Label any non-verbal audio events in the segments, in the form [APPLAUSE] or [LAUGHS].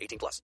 18 plus.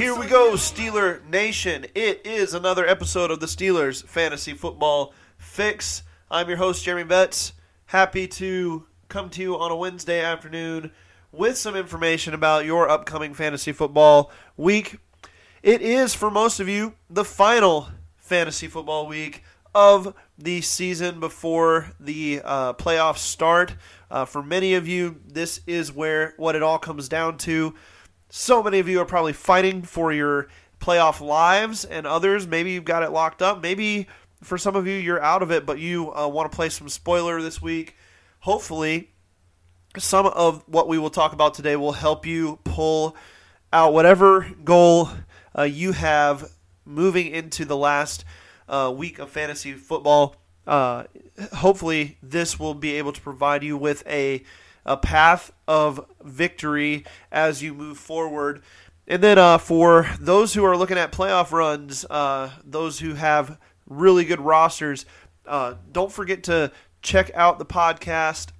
Here we go, Steeler Nation. It is another episode of the Steelers Fantasy Football Fix. I'm your host, Jeremy Betts. Happy to come to you on a Wednesday afternoon with some information about your upcoming fantasy football week. It is, for most of you, the final fantasy football week of the season before the uh, playoffs start. Uh, for many of you, this is where what it all comes down to. So many of you are probably fighting for your playoff lives, and others maybe you've got it locked up. Maybe for some of you you're out of it, but you uh, want to play some spoiler this week. Hopefully, some of what we will talk about today will help you pull out whatever goal uh, you have moving into the last uh, week of fantasy football. Uh, hopefully, this will be able to provide you with a a path of victory as you move forward. And then uh, for those who are looking at playoff runs, uh, those who have really good rosters, uh, don't forget to check out the podcast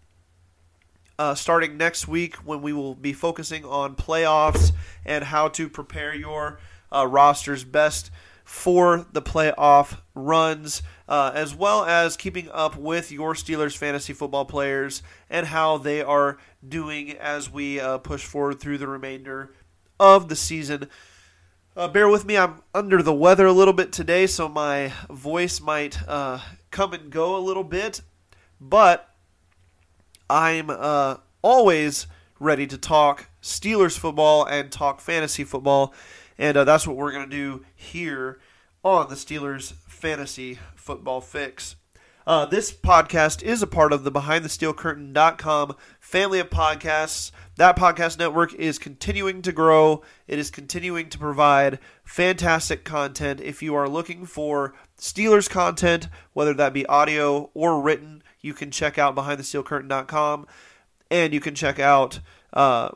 uh, starting next week when we will be focusing on playoffs and how to prepare your uh, rosters best for the playoff runs, uh, as well as keeping up with your Steelers fantasy football players and how they are doing as we uh, push forward through the remainder of the season. Uh, bear with me, I'm under the weather a little bit today, so my voice might uh, come and go a little bit, but I'm uh, always ready to talk Steelers football and talk fantasy football and uh, that's what we're going to do here on the Steelers Fantasy Football Fix. Uh, this podcast is a part of the BehindTheSteelCurtain.com family of podcasts. That podcast network is continuing to grow. It is continuing to provide fantastic content. If you are looking for Steelers content, whether that be audio or written, you can check out BehindTheSteelCurtain.com and you can check out uh,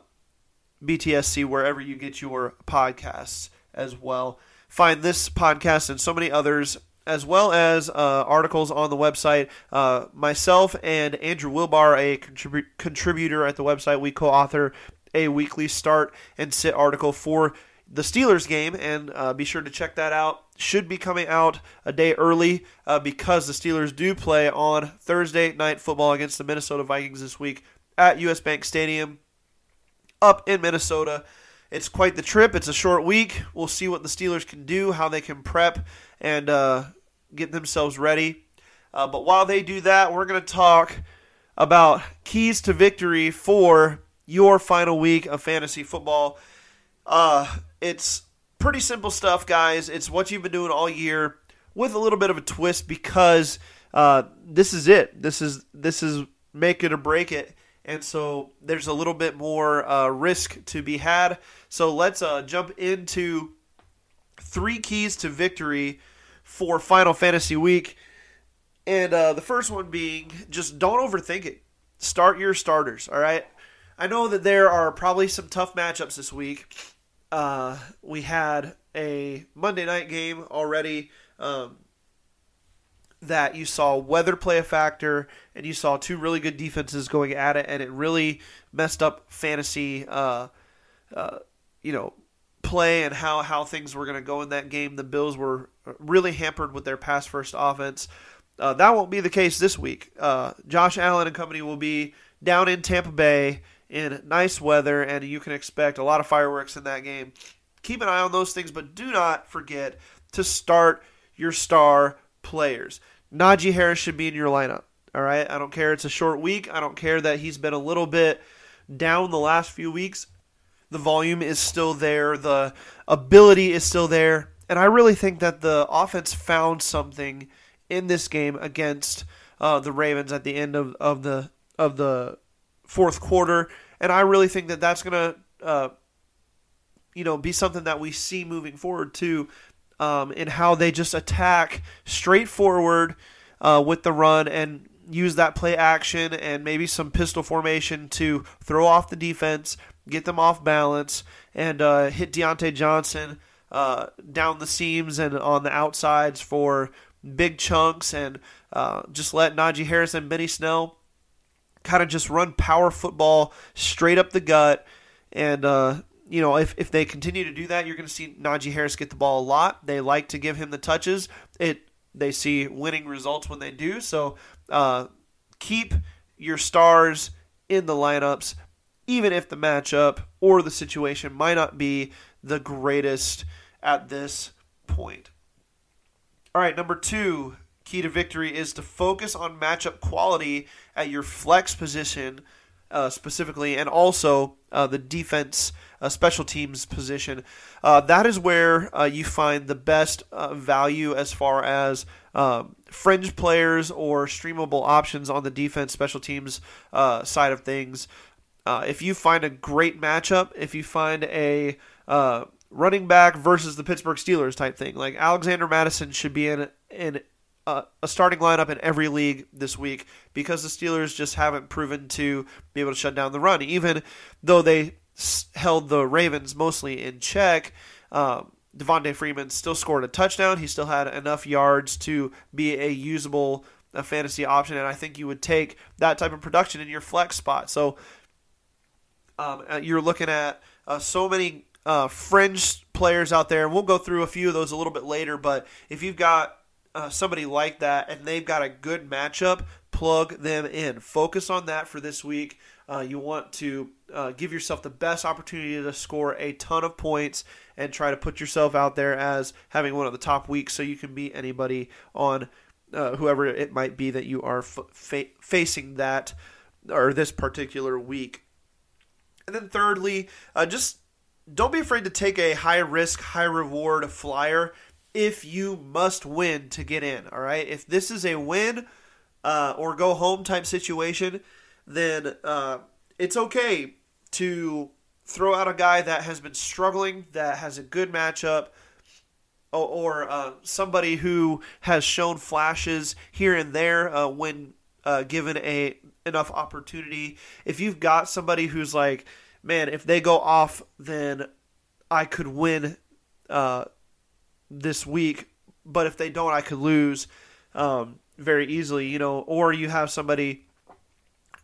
BTSC wherever you get your podcasts as well. Find this podcast and so many others, as well as uh, articles on the website. Uh, myself and Andrew Wilbar, a contribu- contributor at the website, we co author a weekly start and sit article for the Steelers game, and uh, be sure to check that out. Should be coming out a day early uh, because the Steelers do play on Thursday night football against the Minnesota Vikings this week at US Bank Stadium up in Minnesota. It's quite the trip. It's a short week. We'll see what the Steelers can do, how they can prep and uh, get themselves ready. Uh, but while they do that, we're going to talk about keys to victory for your final week of fantasy football. Uh, it's pretty simple stuff, guys. It's what you've been doing all year with a little bit of a twist because uh, this is it. This is this is make it or break it, and so there's a little bit more uh, risk to be had. So let's uh, jump into three keys to victory for Final Fantasy Week. And uh, the first one being just don't overthink it. Start your starters, all right? I know that there are probably some tough matchups this week. Uh, we had a Monday night game already um, that you saw weather play a factor, and you saw two really good defenses going at it, and it really messed up fantasy, uh, uh, you know, play and how, how things were going to go in that game. The Bills were really hampered with their pass first offense. Uh, that won't be the case this week. Uh, Josh Allen and company will be down in Tampa Bay in nice weather, and you can expect a lot of fireworks in that game. Keep an eye on those things, but do not forget to start your star players. Najee Harris should be in your lineup. All right. I don't care. It's a short week. I don't care that he's been a little bit down the last few weeks. The volume is still there. The ability is still there. And I really think that the offense found something in this game against uh, the Ravens at the end of, of the of the fourth quarter, and I really think that that's going to uh, you know be something that we see moving forward too, um, in how they just attack straightforward uh, with the run and use that play action and maybe some pistol formation to throw off the defense, get them off balance, and uh, hit Diontae Johnson uh, down the seams and on the outsides for big chunks, and uh, just let Najee Harris and Benny Snell kind of just run power football straight up the gut. And, uh, you know, if, if they continue to do that, you're going to see Najee Harris get the ball a lot. They like to give him the touches. It They see winning results when they do. So uh, keep your stars in the lineups, even if the matchup or the situation might not be the greatest at this point. All right, number two key to victory is to focus on matchup quality at your flex position uh, specifically, and also uh, the defense uh, special teams position. Uh, that is where uh, you find the best uh, value as far as um, fringe players or streamable options on the defense special teams side of things. if you find a great matchup, if you find a running back versus the Pittsburgh Steelers type thing. Like Alexander Mattison should be in in a starting lineup in every league this week because the Steelers just haven't proven to be able to shut down the run, even though they held the Ravens mostly in check. Um, Devonta Freeman still scored a touchdown. He still had enough yards to be a usable a fantasy option, and I think you would take that type of production in your flex spot. So um, uh, you're looking at uh, so many uh, fringe players out there, and we'll go through a few of those a little bit later. But if you've got uh, somebody like that and they've got a good matchup, plug them in. Focus on that for this week. Uh, you want to uh, give yourself the best opportunity to score a ton of points and try to put yourself out there as having one of the top weeks so you can beat anybody on uh, whoever it might be that you are fa- facing that or this particular week. And then thirdly, uh, just don't be afraid to take a high risk, high reward flyer if you must win to get in. All right. If this is a win uh, or go home type situation, then uh, it's okay to throw out a guy that has been struggling, that has a good matchup, or, or uh, somebody who has shown flashes here and there uh, when uh, given a enough opportunity. If you've got somebody who's like, man, if they go off, then I could win uh, this week. But if they don't, I could lose um, very easily. You know, or you have somebody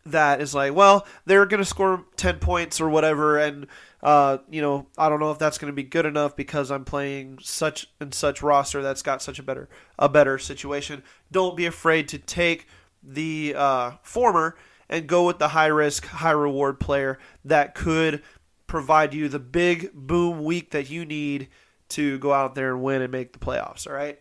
that is like, well, they're going to score 10 points or whatever, and, uh, you know, I don't know if that's going to be good enough because I'm playing such and such roster that's got such a better a better situation. Don't be afraid to take the uh, former and go with the high risk, high reward player that could provide you the big boom week that you need to go out there and win and make the playoffs. All right.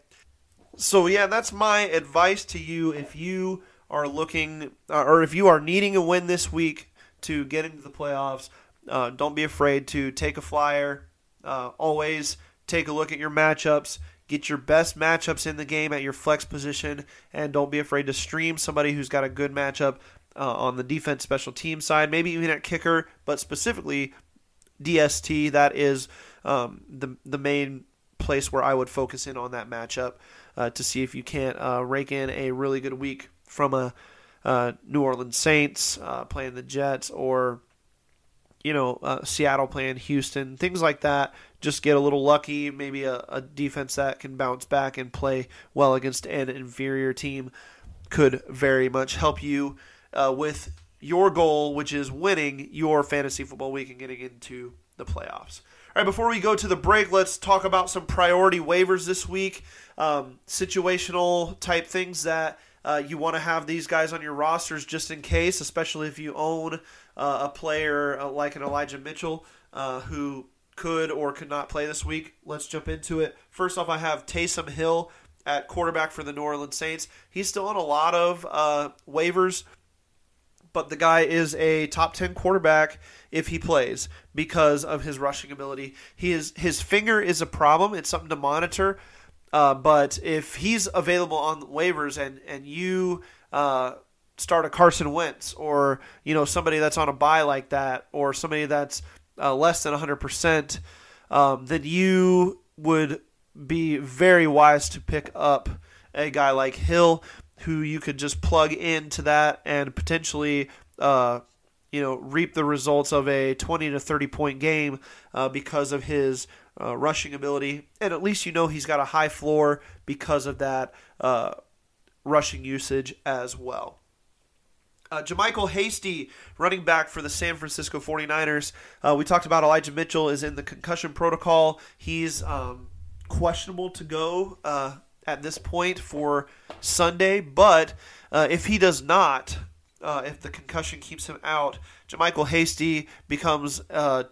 So yeah, that's my advice to you if you are looking uh, or if you are needing a win this week to get into the playoffs. Uh, don't be afraid to take a flyer. Uh, always take a look at your matchups. Get your best matchups in the game at your flex position, and don't be afraid to stream somebody who's got a good matchup uh, on the defense special team side, maybe even at kicker, but specifically DST. That is um, the the main place where I would focus in on that matchup uh, to see if you can't uh, rake in a really good week from a uh, New Orleans Saints uh, playing the Jets or you know uh, Seattle playing Houston, things like that. Just get a little lucky, maybe a, a defense that can bounce back and play well against an inferior team could very much help you uh, with your goal, which is winning your fantasy football week and getting into the playoffs. All right, before we go to the break, let's talk about some priority waivers this week, um, situational type things that uh, you want to have these guys on your rosters just in case, especially if you own uh, a player uh, like an Elijah Mitchell uh, who could or could not play this week. Let's jump into it. First off, I have Taysom Hill at quarterback for the New Orleans Saints. He's still on a lot of uh, waivers but the guy is a top 10 quarterback if he plays because of his rushing ability. He is his finger is a problem. It's something to monitor. Uh, but if he's available on waivers and and you uh, start a Carson Wentz or you know somebody that's on a bye like that or somebody that's uh, less than 100%, um, then you would be very wise to pick up a guy like Hill who you could just plug into that and potentially, uh, you know, reap the results of a 20 to 30 point game uh, because of his uh, rushing ability. And at least you know he's got a high floor because of that uh, rushing usage as well. Uh, JaMycal Hasty, running back for the San Francisco 49ers. Uh, we talked about Elijah Mitchell is in the concussion protocol. He's um, questionable to go uh, at this point for Sunday. But uh, if he does not, uh, if the concussion keeps him out, JaMycal Hasty becomes uh,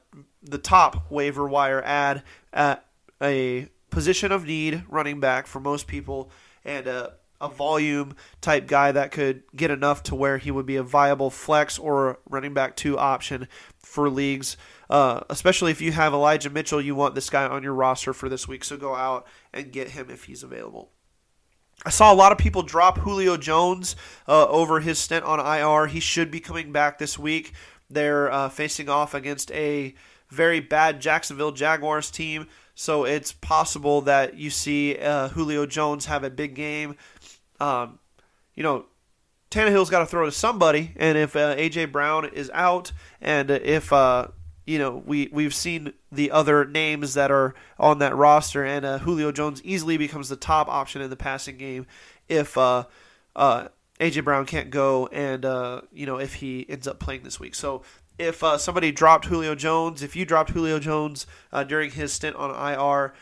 the top waiver wire ad at a position of need running back for most people and a, a volume type guy that could get enough to where he would be a viable flex or running back two option for leagues. Uh, especially if you have Elijah Mitchell, you want this guy on your roster for this week. So go out and get him if he's available. I saw a lot of people drop Julio Jones uh, over his stint on IR. He should be coming back this week. They're uh, facing off against a very bad Jacksonville Jaguars team, so it's possible that you see uh, Julio Jones have a big game. Um, you know, Tannehill's got to throw to somebody, and if uh, AJ Brown is out, and if uh, you know, we we've seen the other names that are on that roster, and uh, Julio Jones easily becomes the top option in the passing game if uh, uh, AJ Brown can't go, and uh, you know if he ends up playing this week. So if somebody dropped Julio Jones, if you dropped Julio Jones during his stint on IR,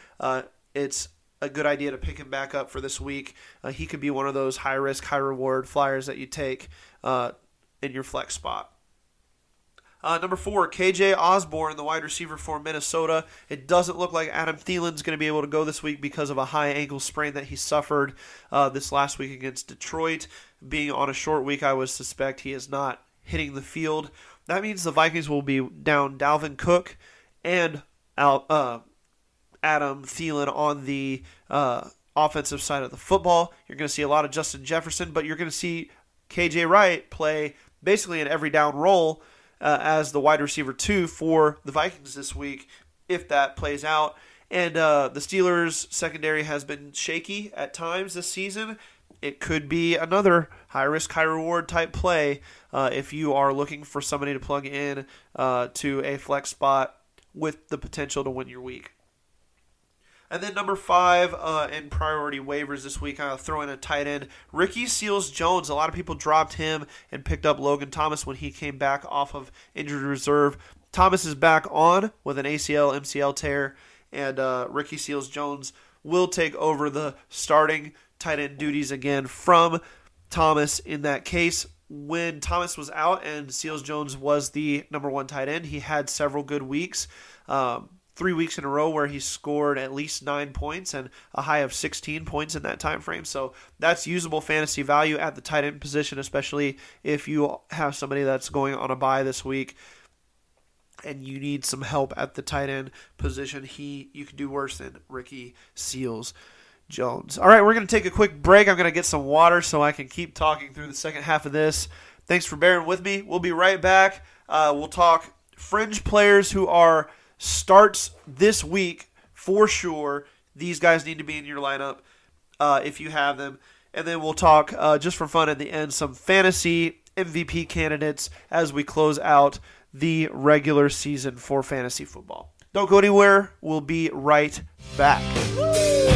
it's a good idea to pick him back up for this week. he could be one of those high risk, high reward flyers that you take in your flex spot. Uh, number four, KJ Osborn, the wide receiver for Minnesota. It doesn't look like Adam Thielen's going to be able to go this week because of a high ankle sprain that he suffered uh, this last week against Detroit. Being on a short week, I would suspect he is not hitting the field. That means the Vikings will be down Dalvin Cook and uh, Adam Thielen on the uh, offensive side of the football. You're going to see a lot of Justin Jefferson, but you're going to see KJ Wright play basically an every down role uh, as the wide receiver two for the Vikings this week, if that plays out. And uh, the Steelers' secondary has been shaky at times this season. It could be another high risk, high reward type play uh, if you are looking for somebody to plug in uh, to a flex spot with the potential to win your week. And then number five uh, in priority waivers this week, I'll throw in a tight end. Ricky Seals Jones. A lot of people dropped him and picked up Logan Thomas when he came back off of injured reserve. Thomas is back on with an ACL, MCL tear, and uh, Ricky Seals Jones will take over the starting tight end duties again from Thomas in that case. When Thomas was out and Seals Jones was the number one tight end, he had several good weeks. Um, three weeks in a row where he scored at least nine points and a high of 16 points in that time frame. So that's usable fantasy value at the tight end position, especially if you have somebody that's going on a bye this week and you need some help at the tight end position. He you can do worse than Ricky Seals. Jones. All right, we're going to take a quick break. I'm going to get some water so I can keep talking through the second half of this. Thanks for bearing with me. We'll be right back. Uh, we'll talk fringe players who are starts this week for sure. These guys need to be in your lineup uh, if you have them. And then we'll talk uh, just for fun at the end some fantasy MVP candidates as we close out the regular season for fantasy football. Don't go anywhere. We'll be right back. I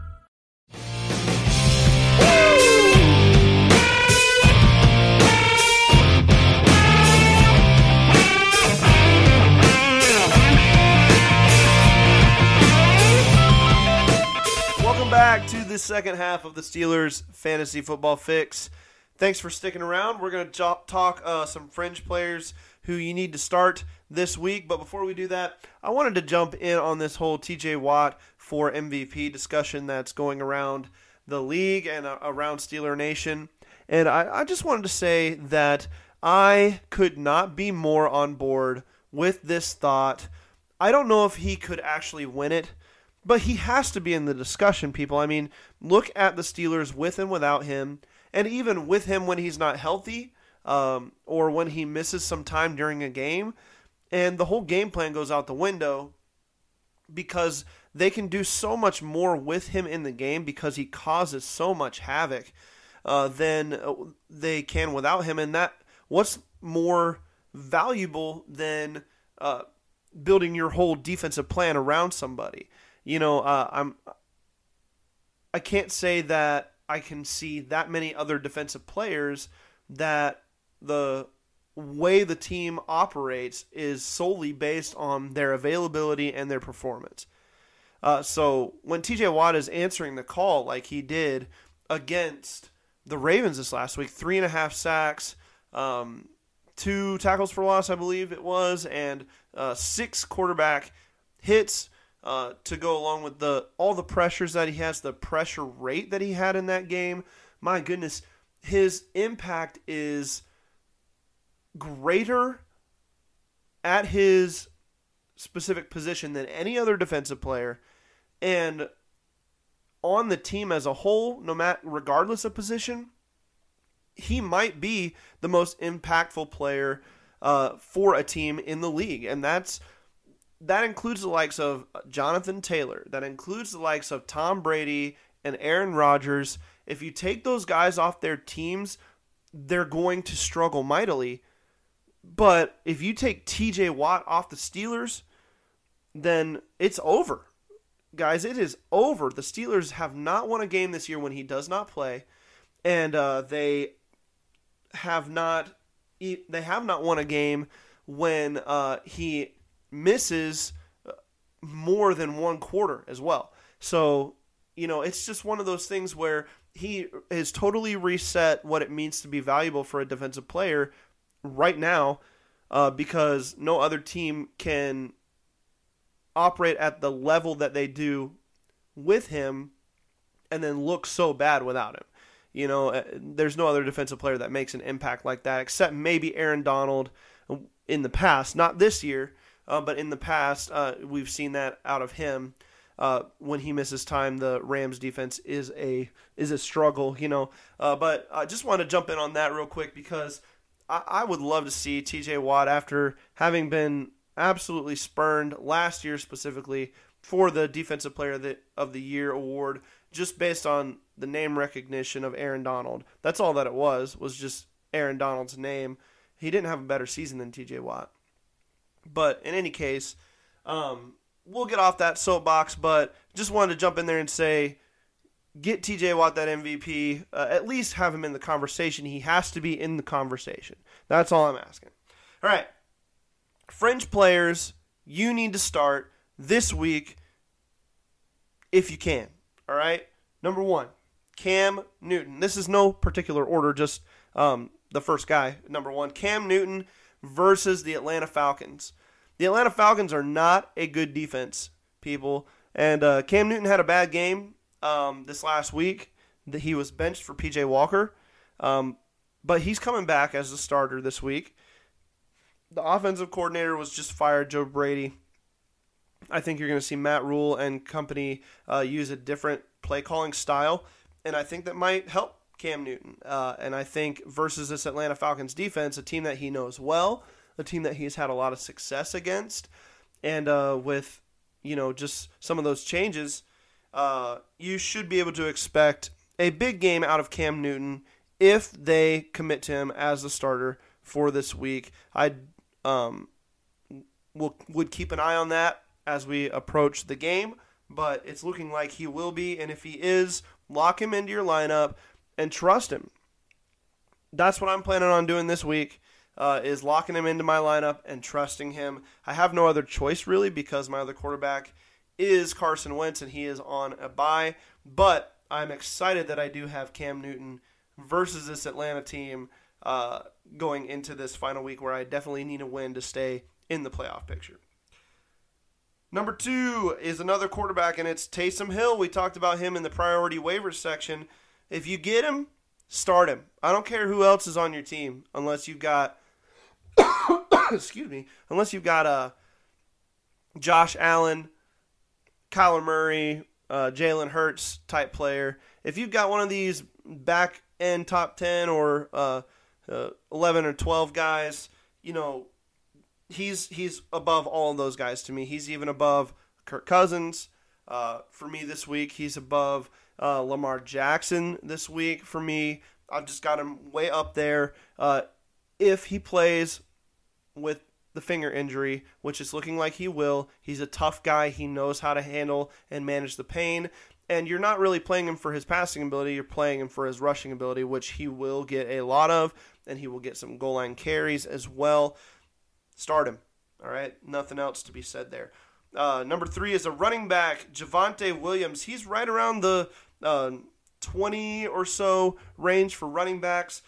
The second half of the Steelers fantasy football fix. Thanks for sticking around. We're going to talk uh, some fringe players who you need to start this week. But before we do that, I wanted to jump in on this whole TJ Watt for MVP discussion that's going around the league and uh, around Steeler Nation. And I, I just wanted to say that I could not be more on board with this thought. I don't know if he could actually win it, but he has to be in the discussion, people. I mean, look at the Steelers with and without him, and even with him when he's not healthy um, or when he misses some time during a game, and the whole game plan goes out the window because they can do so much more with him in the game because he causes so much havoc uh, than uh, they can without him. And that what's more valuable than uh, building your whole defensive plan around somebody? You know, uh, I'm. I can't say that I can see that many other defensive players that the way the team operates is solely based on their availability and their performance. Uh, so when TJ Watt is answering the call like he did against the Ravens this last week, three and a half sacks, um, two tackles for loss, I believe it was, and uh, six quarterback hits uh, to go along with the all the pressures that he has, the pressure rate that he had in that game. My goodness, his impact is greater at his specific position than any other defensive player and on the team as a whole no matter regardless of position he might be the most impactful player uh, for a team in the league and that's that includes the likes of Jonathan Taylor that includes the likes of Tom Brady and Aaron Rodgers if you take those guys off their teams they're going to struggle mightily but if you take TJ Watt off the Steelers, then it's over. Guys, it is over. The Steelers have not won a game this year when he does not play, and uh, they have not they have not won a game when uh, he misses uh, more than one quarter as well. So you know, it's just one of those things where he has totally reset what it means to be valuable for a defensive player right now uh, because no other team can operate at the level that they do with him and then look so bad without him. You know, uh, there's no other defensive player that makes an impact like that, except maybe Aaron Donald in the past, not this year, uh, but in the past, uh, we've seen that out of him. Uh, when he misses time, the Rams defense is a is a struggle, you know. Uh, but I just want to jump in on that real quick because I, I would love to see T.J. Watt after having been absolutely spurned last year specifically for the Defensive Player of the, of the Year award, just based on the name recognition of Aaron Donald. That's all that it was was just Aaron Donald's name. He didn't have a better season than T.J. Watt. But in any case, um, we'll get off that soapbox. But just wanted to jump in there and say, get TJ Watt that MVP. Uh, at least have him in the conversation. He has to be in the conversation. That's all I'm asking. All right, fringe players, you need to start this week if you can. All right, number one, Cam Newton. This is no particular order, just um, the first guy. Number one, Cam Newton versus the Atlanta Falcons. The Atlanta Falcons are not a good defense, people. And uh, Cam Newton had a bad game um, this last week. That he was benched for PJ Walker, um, but he's coming back as a starter this week. The offensive coordinator was just fired, Joe Brady. I think you're going to see Matt Rhule and company uh, use a different play calling style, and I think that might help Cam Newton. Uh, and I think versus this Atlanta Falcons defense, a team that he knows well, a team that he's had a lot of success against, and uh, with you know just some of those changes, uh, you should be able to expect a big game out of Cam Newton if they commit to him as the starter for this week. I um, will would keep an eye on that as we approach the game, but it's looking like he will be, and if he is, lock him into your lineup and trust him. That's what I'm planning on doing this week. Uh, is locking him into my lineup and trusting him. I have no other choice really because my other quarterback is Carson Wentz and he is on a bye. But I'm excited that I do have Cam Newton versus this Atlanta team uh, going into this final week where I definitely need a win to stay in the playoff picture. Number two is another quarterback, and it's Taysom Hill. We talked about him in the priority waivers section. If you get him, start him. I don't care who else is on your team, unless you've got, [COUGHS] excuse me, unless you've got uh, Josh Allen, Kyler Murray, uh, Jalen Hurts type player. If you've got one of these back end top 10 or uh, uh, 11 or 12 guys, you know, he's he's above all of those guys to me. He's even above Kirk Cousins. Uh, for me this week, he's above uh, Lamar Jackson this week. For me, I've just got him way up there. Uh, if he plays with the finger injury, which is looking like he will, he's a tough guy. He knows how to handle and manage the pain. And you're not really playing him for his passing ability, you're playing him for his rushing ability, which he will get a lot of, and he will get some goal line carries as well. Start him. All right, nothing else to be said there. Uh, number three is a running back, Javonte Williams. He's right around the uh, 20 or so range for running backs.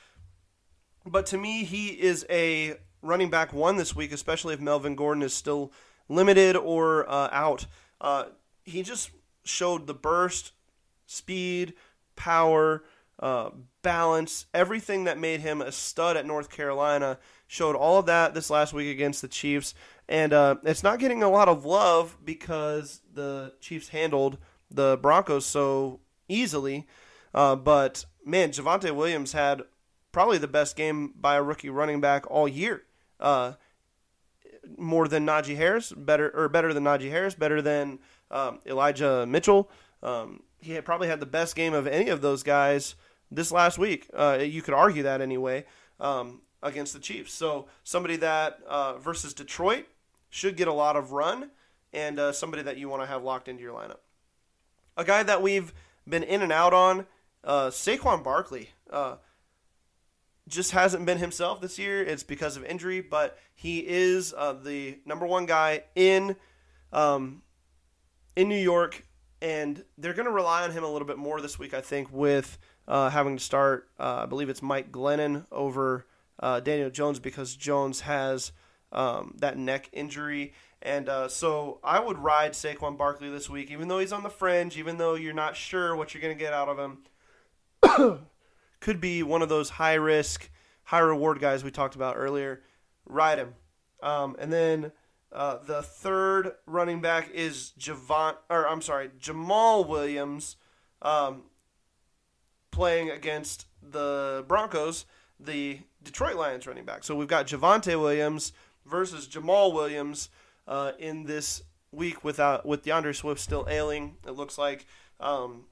But to me, he is a running back one this week, especially if Melvin Gordon is still limited or uh, out. Uh, he just showed the burst, speed, power, uh, balance, everything that made him a stud at North Carolina. Showed all of that this last week against the Chiefs. And uh, it's not getting a lot of love because the Chiefs handled the Broncos so easily. Uh, but man, Javonte Williams had probably the best game by a rookie running back all year. Uh, more than Najee Harris, better or better than Najee Harris, better than um, Elijah Mitchell. Um, he had probably had the best game of any of those guys this last week. Uh, you could argue that anyway um, against the Chiefs. So somebody that uh, versus Detroit should get a lot of run, and uh, somebody that you want to have locked into your lineup. A guy that we've been in and out on, uh, Saquon Barkley. Uh, just hasn't been himself this year. It's because of injury, but he is uh, the number one guy in um, in New York, and they're going to rely on him a little bit more this week. I think with uh, having to start, uh, I believe it's Mike Glennon over uh, Daniel Jones because Jones has um, that neck injury. And uh, so I would ride Saquon Barkley this week, even though he's on the fringe, even though you're not sure what you're going to get out of him. [COUGHS] Could be one of those high risk, high reward guys we talked about earlier. Ride him. Um, and then uh, the third running back is Javon, or I'm sorry, Jamal Williams, um, playing against the Broncos, the Detroit Lions running back. So we've got Javonte Williams versus Jamal Williams uh, in this week without with D'Andre Swift still ailing. It looks like um,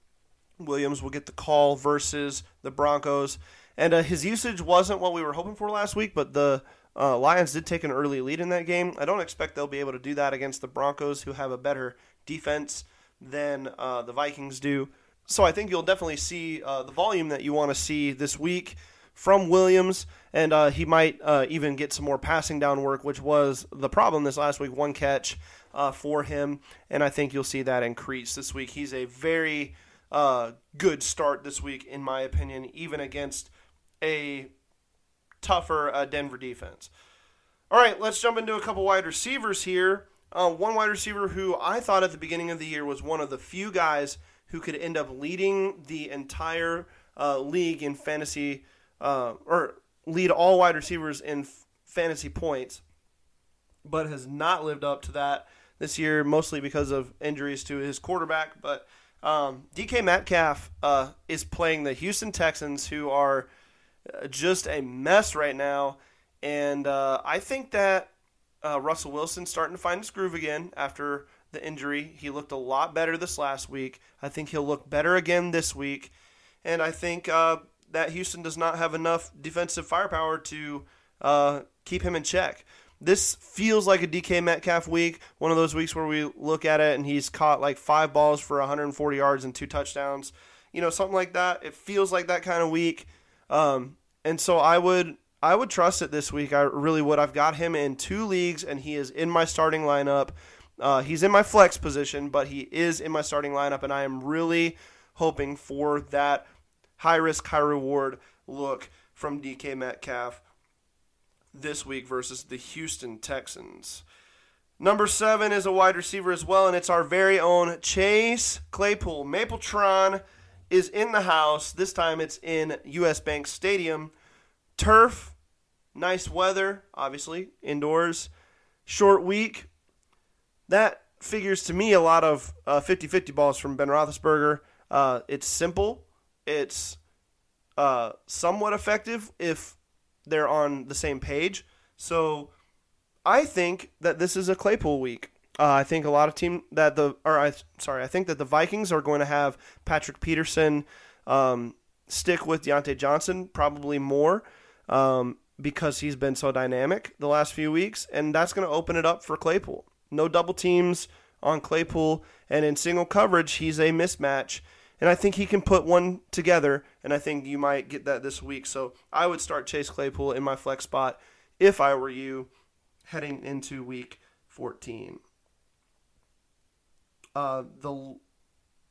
Williams will get the call versus the Broncos, and uh, his usage wasn't what we were hoping for last week, but the uh, Lions did take an early lead in that game. I don't expect they'll be able to do that against the Broncos, who have a better defense than uh, the Vikings do. So I think you'll definitely see uh, the volume that you want to see this week from Williams, and uh, he might uh, even get some more passing down work, which was the problem this last week. One catch uh, for him, and I think you'll see that increase this week. He's a very uh, good start this week, in my opinion, even against a tougher uh, Denver defense. All right, let's jump into a couple wide receivers here. Uh, one wide receiver who I thought at the beginning of the year was one of the few guys who could end up leading the entire league in fantasy, uh, or lead all wide receivers in f- fantasy points, but has not lived up to that this year, mostly because of injuries to his quarterback. But um, DK Metcalf uh, is playing the Houston Texans, who are uh, just a mess right now. And uh, I think that uh, Russell Wilson's starting to find his groove again after the injury. He looked a lot better this last week. I think he'll look better again this week. And I think uh, that Houston does not have enough defensive firepower to uh, keep him in check. This feels like a DK Metcalf week, one of those weeks where we look at it and he's caught like five balls for 140 yards and two touchdowns. You know, something like that. It feels like that kind of week. Um, and so I would I would trust it this week. I really would. I've got him in two leagues, and he is in my starting lineup. Uh, he's in my flex position, but he is in my starting lineup, and I am really hoping for that high risk, high reward look from DK Metcalf this week versus the Houston Texans. Number seven is a wide receiver as well, and it's our very own Chase Claypool. Mapletron is in the house. This time it's in US Bank Stadium. Turf, nice weather, obviously, indoors. Short week. That figures to me a lot of 50 uh, 50 balls from Ben Roethlisberger. Uh, it's simple, it's uh, somewhat effective if they're on the same page. So I think that this is a Claypool week. Uh, I think a lot of team that the or I sorry I think that the Vikings are going to have Patrick Peterson um, stick with Diontae Johnson probably more um, because he's been so dynamic the last few weeks, and that's going to open it up for Claypool. No double teams on Claypool, and in single coverage he's a mismatch, and I think he can put one together, and I think you might get that this week. So I would start Chase Claypool in my flex spot if I were you heading into week 14. Uh, the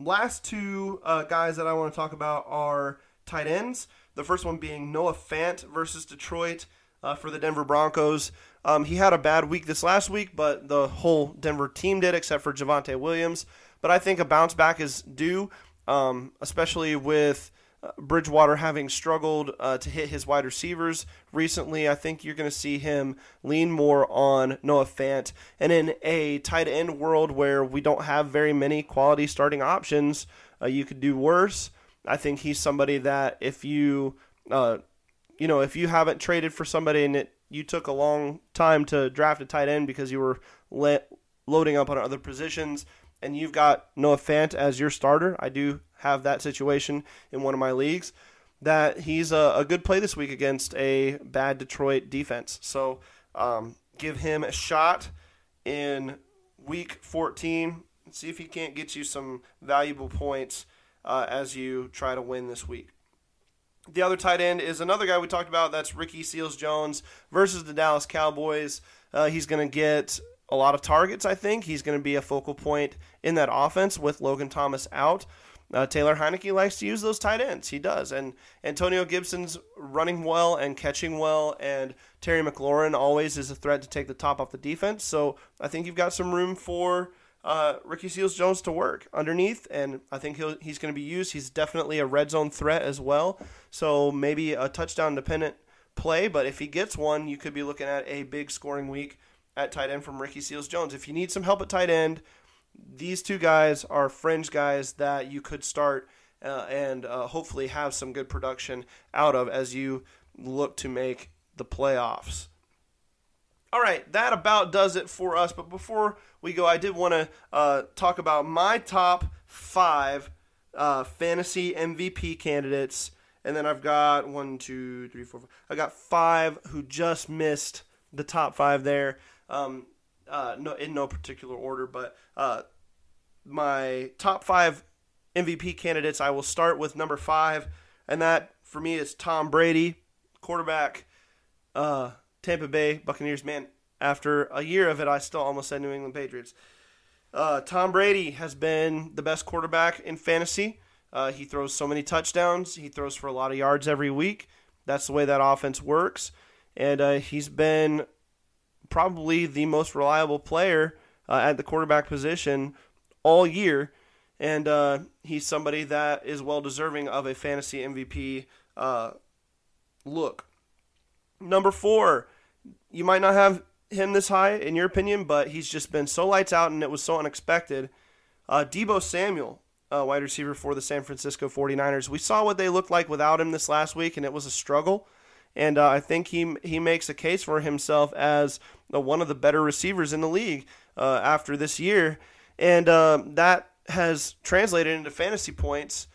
last two uh, guys that I want to talk about are tight ends. The first one being Noah Fant versus Detroit uh, for the Denver Broncos. Um, he had a bad week this last week, but the whole Denver team did, except for Javonte Williams. But I think a bounce back is due, um, especially with uh, Bridgewater having struggled uh, to hit his wide receivers recently. I think you're going to see him lean more on Noah Fant. And in a tight end world where we don't have very many quality starting options, uh, you could do worse. I think he's somebody that if you, uh, you know, if you haven't traded for somebody and it, you took a long time to draft a tight end because you were loading up on other positions, and you've got Noah Fant as your starter, I do have that situation in one of my leagues, that he's a, a good play this week against a bad Detroit defense. So um, give him a shot in week 14. See if he can't get you some valuable points uh, as you try to win this week. The other tight end is another guy we talked about. That's Ricky Seals Jones versus the Dallas Cowboys. Uh, he's going to get a lot of targets, I think. He's going to be a focal point in that offense with Logan Thomas out. uh, Taylor Heinicke likes to use those tight ends. He does. And Antonio Gibson's running well and catching well, and Terry McLaurin always is a threat to take the top off the defense. So I think you've got some room for uh, Ricky Seals Jones to work underneath, and I think he'll, he's going to be used. He's definitely a red zone threat as well. So maybe a touchdown dependent play, but if he gets one, you could be looking at a big scoring week at tight end from Ricky Seals Jones. If you need some help at tight end, these two guys are fringe guys that you could start uh, and uh, hopefully have some good production out of as you look to make the playoffs. All right, that about does it for us. But before we go, I did want to uh, talk about my top five uh, fantasy MVP candidates. And then I've got one, two, three, four, five. I got five who just missed the top five there. Um, uh, no, in no particular order, but uh, my top five MVP candidates. I will start with number five, and that for me is Tom Brady, quarterback, uh, Tampa Bay Buccaneers. Man, after a year of it, I still almost said New England Patriots. Uh, Tom Brady has been the best quarterback in fantasy. Uh, he throws so many touchdowns. He throws for a lot of yards every week. That's the way that offense works. And uh, he's been probably the most reliable player uh, at the quarterback position all year. And uh, he's somebody that is well deserving of a fantasy MVP uh, look. Number four, you might not have him this high in your opinion, but he's just been so lights out and it was so unexpected. Uh, Deebo Samuel, uh, wide receiver for the San Francisco 49ers. We saw what they looked like without him this last week, and it was a struggle. And uh, I think he he makes a case for himself as one of the better receivers in the league uh, after this year, and uh, that has translated into fantasy points.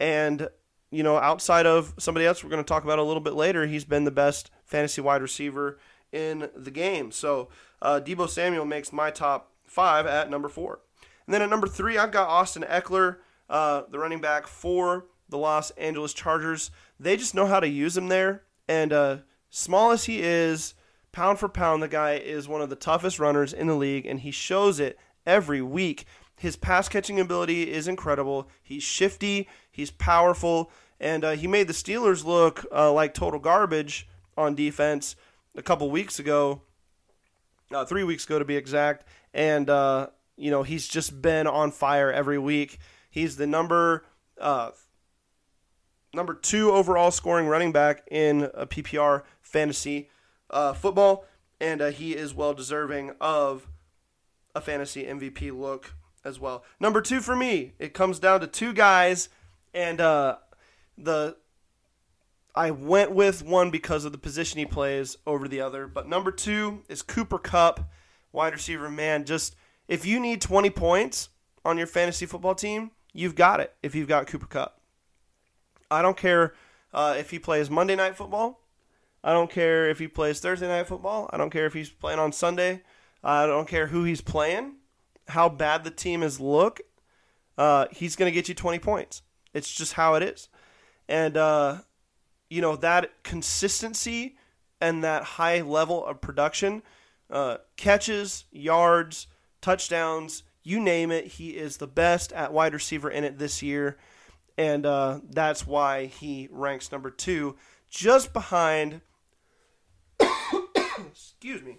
And you know, outside of somebody else we're going to talk about a little bit later, he's been the best fantasy wide receiver in the game. So uh, Deebo Samuel makes my top five at number four. And then at number three, I've got Austin Ekeler, uh, the running back for the Los Angeles Chargers. They just know how to use him there. And uh, small as he is, pound for pound, the guy is one of the toughest runners in the league, and he shows it every week. His pass catching ability is incredible. He's shifty, he's powerful, and uh, he made the Steelers look uh, like total garbage on defense a couple weeks ago, uh, three weeks ago to be exact. And uh, you know he's just been on fire every week. He's the number uh, number two overall scoring running back in a PPR fantasy uh, football, and uh, he is well deserving of a fantasy MVP look as well. Number two for me, it comes down to two guys, and uh, the I went with one because of the position he plays over the other. But number two is Cooper Kupp, wide receiver. Man, just if you need 20 points on your fantasy football team, you've got it if you've got Cooper Kupp. I don't care uh, if he plays Monday night football. I don't care if he plays Thursday night football. I don't care if he's playing on Sunday. I don't care who he's playing, how bad the team is look. Uh, he's going to get you 20 points. It's just how it is. And, uh, you know, that consistency and that high level of production, uh, catches, yards, touchdowns, you name it, he is the best at wide receiver in it this year. And uh, that's why he ranks number two, just behind, excuse me,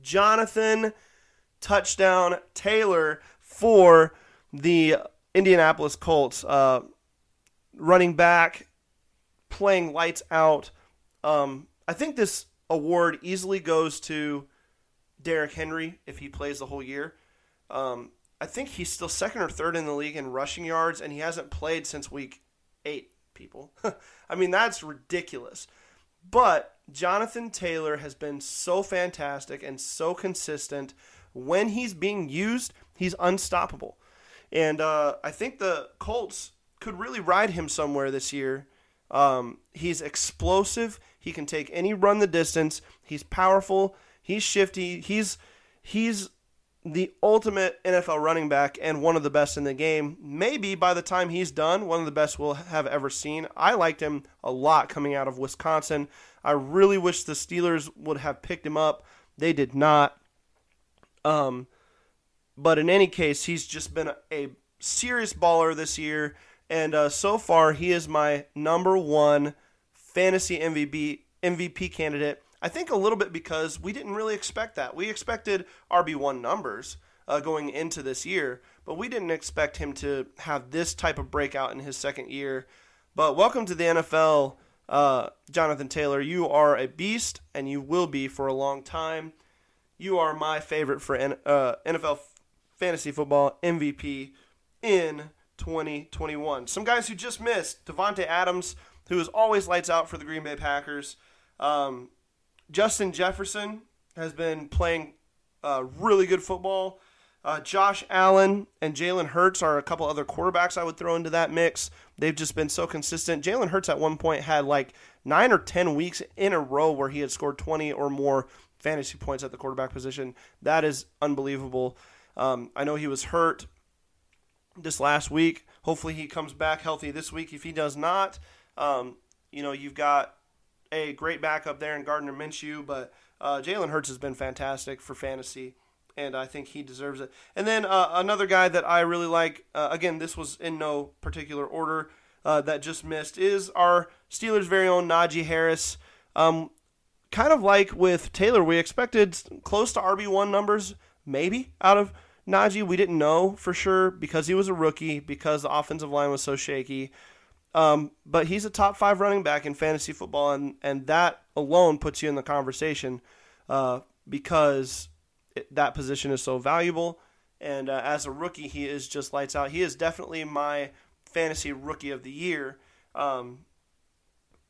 Jonathan Touchdown Taylor for the Indianapolis Colts. Uh, running back, playing lights out. Um, I think this award easily goes to Derrick Henry if he plays the whole year. Um, I think he's still second or third in the league in rushing yards, and he hasn't played since week eight. People, [LAUGHS] I mean that's ridiculous. But Jonathan Taylor has been so fantastic and so consistent. When he's being used, he's unstoppable. And uh, I think the Colts could really ride him somewhere this year. Um, he's explosive. He can take any run the distance. He's powerful. He's shifty. He's he's the ultimate NFL running back and one of the best in the game. Maybe by the time he's done, one of the best we'll have ever seen. I liked him a lot coming out of Wisconsin. I really wish the Steelers would have picked him up. They did not. Um, but in any case, he's just been a, serious baller this year, and uh, so far he is my number one fantasy MVP MVP candidate. I think a little bit because we didn't really expect that. We expected RB one numbers uh, going into this year, but we didn't expect him to have this type of breakout in his second year. But welcome to the NFL, uh, Jonathan Taylor. You are a beast, and you will be for a long time. You are my favorite for uh, NFL fantasy football MVP in 2021. Some guys who just missed Davante Adams, who is always lights out for the Green Bay Packers. Um, Justin Jefferson has been playing uh, really good football. Uh, Josh Allen and Jalen Hurts are a couple other quarterbacks I would throw into that mix. They've just been so consistent. Jalen Hurts at one point had like nine or 10 weeks in a row where he had scored 20 or more fantasy points at the quarterback position. That is unbelievable. Um, I know he was hurt this last week. Hopefully, he comes back healthy this week. If he does not, um, you know, you've got a great backup there in Gardner Minshew, but uh, Jalen Hurts has been fantastic for fantasy, and I think he deserves it. And then uh, another guy that I really like, uh, again, this was in no particular order, uh, that just missed, is our Steelers' very own Najee Harris. Um, kind of like with Taylor, we expected close to RB1 numbers, maybe, out of Najee. We didn't know for sure because he was a rookie, because the offensive line was so shaky. Um, but he's a top five running back in fantasy football, and, and that alone puts you in the conversation uh, because it, that position is so valuable. And uh, as a rookie, he is just lights out. He is definitely my fantasy rookie of the year. Um,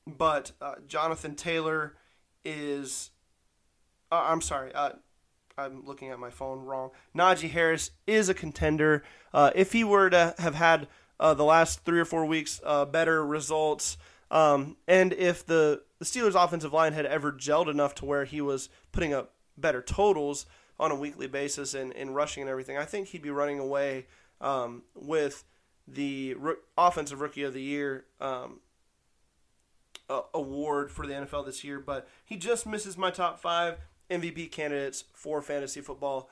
but uh, Jonathan Taylor is. Uh, I'm sorry. Uh, I'm looking at my phone wrong. Najee Harris is a contender. Uh, if he were to have had uh, the last three or four weeks uh, better results, um, and if the, the Steelers' offensive line had ever gelled enough to where he was putting up better totals on a weekly basis and in rushing and everything, I think he'd be running away um, with the ro- offensive rookie of the year um, uh, award for the NFL this year. But he just misses my top five MVP candidates for fantasy football.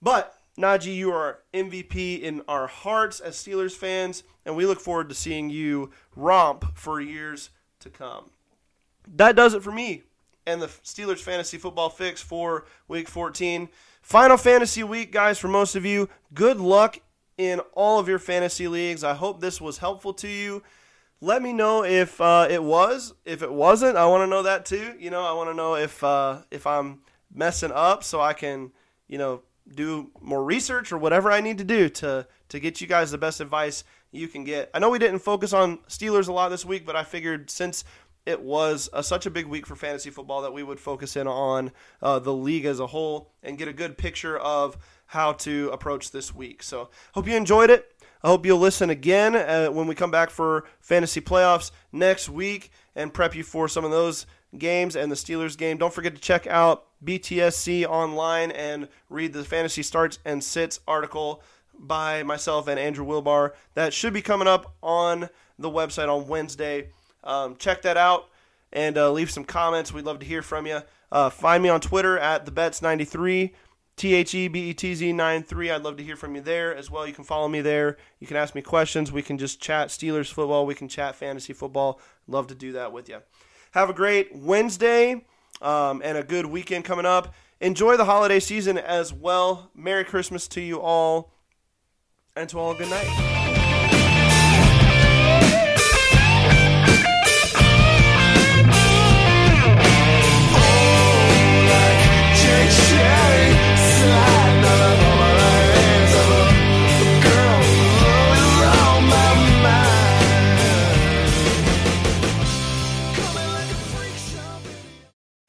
But Najee, you are MVP in our hearts as Steelers fans, and we look forward to seeing you romp for years to come. That does it for me and the Steelers fantasy football fix for week 14. Final fantasy week, guys, for most of you. Good luck in all of your fantasy leagues. I hope this was helpful to you. Let me know if uh, it was. If it wasn't, I want to know that too. You know, I want to know if uh, if I'm messing up, so I can, you know, do more research or whatever I need to do to to get you guys the best advice you can get. I know we didn't focus on Steelers a lot this week, but I figured since it was a, such a big week for fantasy football that we would focus in on uh, the league as a whole and get a good picture of how to approach this week. So, hope you enjoyed it. I hope you'll listen again uh, when we come back for fantasy playoffs next week and prep you for some of those games and the Steelers game. Don't forget to check out BTSC online and read the fantasy starts and sits article by myself and Andrew Wilbar. That should be coming up on the website on Wednesday. Um, check that out and uh, leave some comments. We'd love to hear from you. Uh, find me on Twitter at thebetz93. T H E B E T Z 93. I'd love to hear from you there as well. You can follow me there. You can ask me questions. We can just chat Steelers football. We can chat fantasy football. Love to do that with you. Have a great Wednesday um, and a good weekend coming up. Enjoy the holiday season as well. Merry Christmas to you all. And to all, a good night.